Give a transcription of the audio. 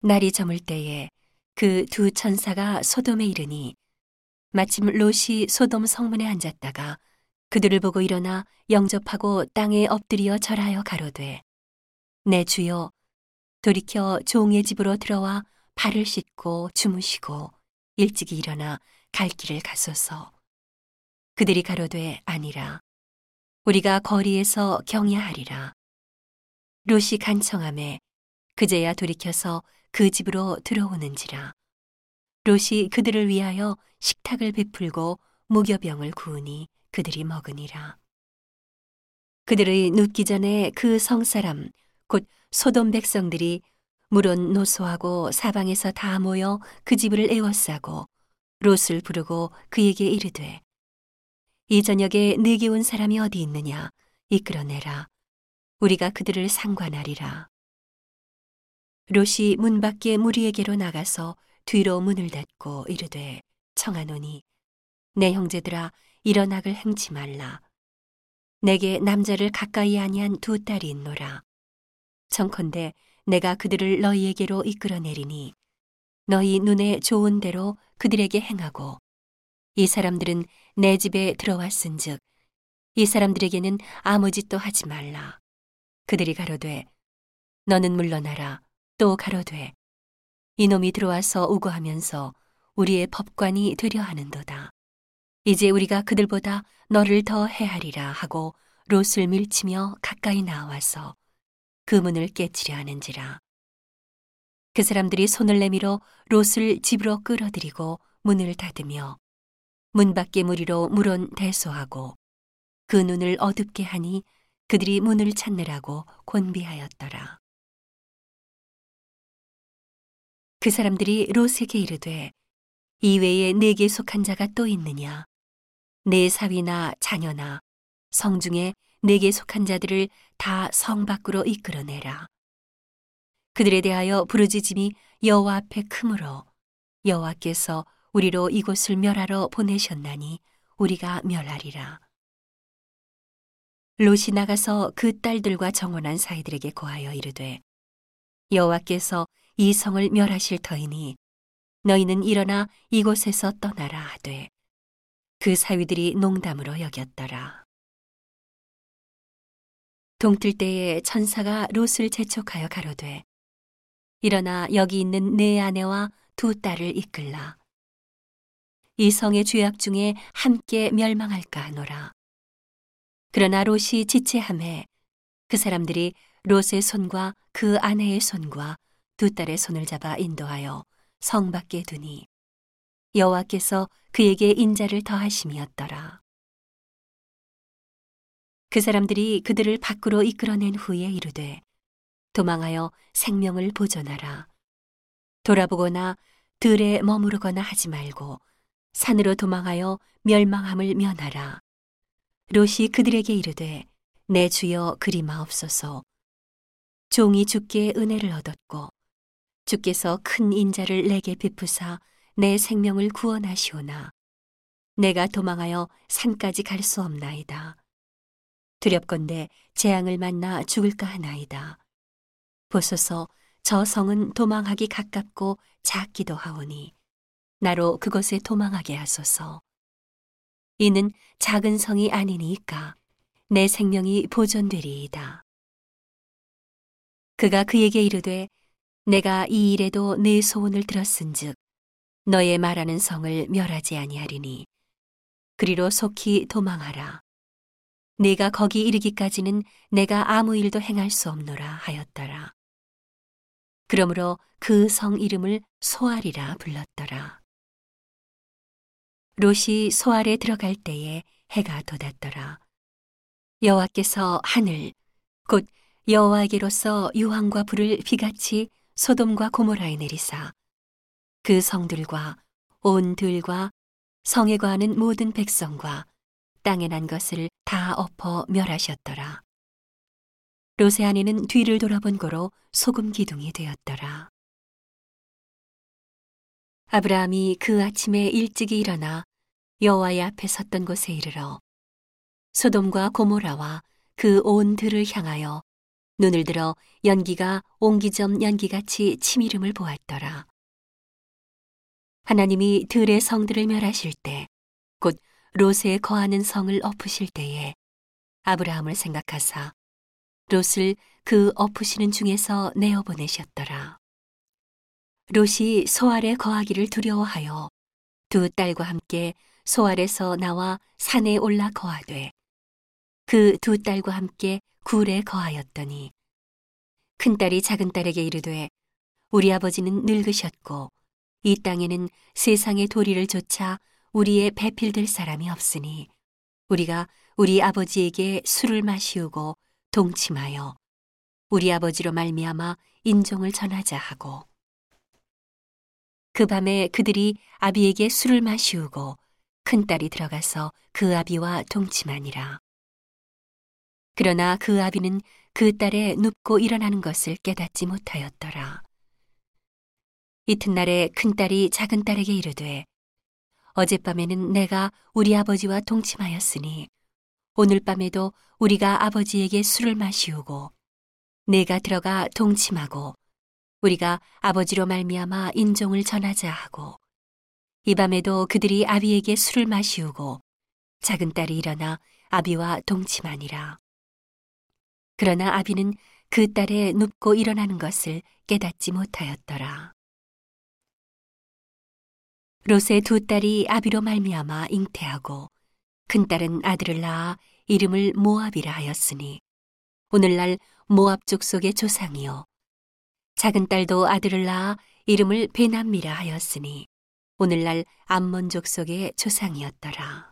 날이 저물 때에 그 두 천사가 소돔에 이르니 마침 롯이 소돔 성문에 앉았다가 그들을 보고 일어나 영접하고 땅에 엎드려 절하여 가로되 내 주여 돌이켜 종의 집으로 들어와 발을 씻고 주무시고 일찍이 일어나 갈 길을 가소서. 그들이 가로되 아니라 우리가 거리에서 경야하리라. 롯이 간청함에 그제야 돌이켜서 그 집으로 들어오는지라. 롯이 그들을 위하여 식탁을 베풀고 무교병을 구우니 그들이 먹으니라. 그들의 눕기 전에 그 성사람 곧 소돔 백성들이 물은 노소하고 사방에서 다 모여 그 집을 에워싸고 롯을 부르고 그에게 이르되 이 저녁에 내게 온 사람이 어디 있느냐? 이끌어내라. 우리가 그들을 상관하리라 롯이 문 밖에 무리에게로 나가서 뒤로 문을 닫고 이르되 청하노니 내 형제들아 일어나글 행치 말라. 내게 남자를 가까이 아니한 두 딸이 있노라. 청컨대 내가 그들을 너희에게로 이끌어내리니 너희 눈에 좋은 대로 그들에게 행하고 이 사람들은 내 집에 들어왔은즉 이 사람들에게는 아무 짓도 하지 말라. 그들이 가로되 너는 물러나라 또 가로되 이놈이 들어와서 우고하면서 우리의 법관이 되려 하는도다 이제 우리가 그들보다 너를 더 해하리라 하고 롯을 밀치며 가까이 나와서 그 문을 깨치려 하는지라. 그 사람들이 손을 내밀어 롯을 집으로 끌어들이고 문을 닫으며 문 밖에 무리로 물은 대소하고 그 눈을 어둡게 하니 그들이 문을 찾느라고 곤비하였더라. 그 사람들이 롯에게 이르되 이외에 내게 속한 자가 또 있느냐 내 사위나 자녀나 성 중에 내게 속한 자들을 다 성 밖으로 이끌어내라. 그들에 대하여 부르짖음이 여호와 앞에 크므로 여호와께서 우리로 이곳을 멸하러 보내셨나니 우리가 멸하리라. 롯이 나가서 그 딸들과 정원한 사이들에게 고하여 이르되 여호와께서 이 성을 멸하실 터이니 너희는 일어나 이곳에서 떠나라 하되 그 사위들이 농담으로 여겼더라. 동틀 때에 천사가 롯을 재촉하여 가로되 일어나 여기 있는 내 아내와 두 딸을 이끌라 이 성의 죄악 중에 함께 멸망할까 하노라 그러나 롯이 지체함에 그 사람들이 롯의 손과 그 아내의 손과 두 딸의 손을 잡아 인도하여 성 밖에 두니 여호와께서 그에게 인자를 더하심이었더라. 그 사람들이 그들을 밖으로 이끌어낸 후에 이르되 도망하여 생명을 보존하라. 돌아보거나 들에 머무르거나 하지 말고 산으로 도망하여 멸망함을 면하라. 롯이 그들에게 이르되 내 주여 그리마옵소서. 종이 주께 은혜를 얻었고 주께서 큰 인자를 내게 베푸사 내 생명을 구원하시오나 내가 도망하여 산까지 갈 수 없나이다. 두렵건대 재앙을 만나 죽을까 하나이다. 보소서 저 성은 도망하기 가깝고 작기도 하오니 나로 그곳에 도망하게 하소서. 이는 작은 성이 아니니까 내 생명이 보존되리이다. 그가 그에게 이르되 내가 이 일에도 내 소원을 들었은즉 너의 말하는 성을 멸하지 아니하리니 그리로 속히 도망하라. 네가 거기 이르기까지는 내가 아무 일도 행할 수 없노라 하였더라. 그러므로 그 성 이름을 소알이라 불렀더라. 롯이 소알에 들어갈 때에 해가 돋았더라. 여호와께서 하늘 곧 여호와에게로서 유황과 불을 비같이 소돔과 고모라에 내리사 그 성들과 온 들과 성에 거하는 모든 백성과 땅에 난 것을 다 엎어 멸하셨더라. 롯의 아내는 뒤를 돌아본 거로 소금 기둥이 되었더라. 아브라함이 그 아침에 일찍이 일어나 여호와의 앞에 섰던 곳에 이르러 소돔과 고모라와 그 온 들을 향하여 눈을 들어 연기가 옹기점 연기같이 치미름을 보았더라. 하나님이 들의 성들을 멸하실 때, 곧 롯에 거하는 성을 엎으실 때에 아브라함을 생각하사 롯을 그 엎으시는 중에서 내어 보내셨더라. 롯이 소알에 거하기를 두려워하여 두 딸과 함께 소알에서 나와 산에 올라 거하되 그 두 딸과 함께 굴에 거하였더니 큰 딸이 작은 딸에게 이르되 우리 아버지는 늙으셨고 이 땅에는 세상의 도리를 조차 우리의 배필될 사람이 없으니 우리가 우리 아버지에게 술을 마시우고 동침하여 우리 아버지로 말미암아 인종을 전하자 하고 그 밤에 그들이 아비에게 술을 마시우고 큰 딸이 들어가서 그 아비와 동침하니라. 그러나 그 아비는 그 딸의 눕고 일어나는 것을 깨닫지 못하였더라. 이튿날에 큰 딸이 작은 딸에게 이르되 어젯밤에는 내가 우리 아버지와 동침하였으니 오늘 밤에도 우리가 아버지에게 술을 마시우고 내가 들어가 동침하고 우리가 아버지로 말미암아 인종을 전하자 하고 이 밤에도 그들이 아비에게 술을 마시우고 작은 딸이 일어나 아비와 동침하니라. 그러나 아비는 그 딸의 눕고 일어나는 것을 깨닫지 못하였더라. 롯의 두 딸이 아비로 말미암아 잉태하고 큰 딸은 아들을 낳아 이름을 모압이라 하였으니 오늘날 모압 족속의 조상이요 작은 딸도 아들을 낳아 이름을 베남미라 하였으니 오늘날 암몬 족속의 조상이었더라.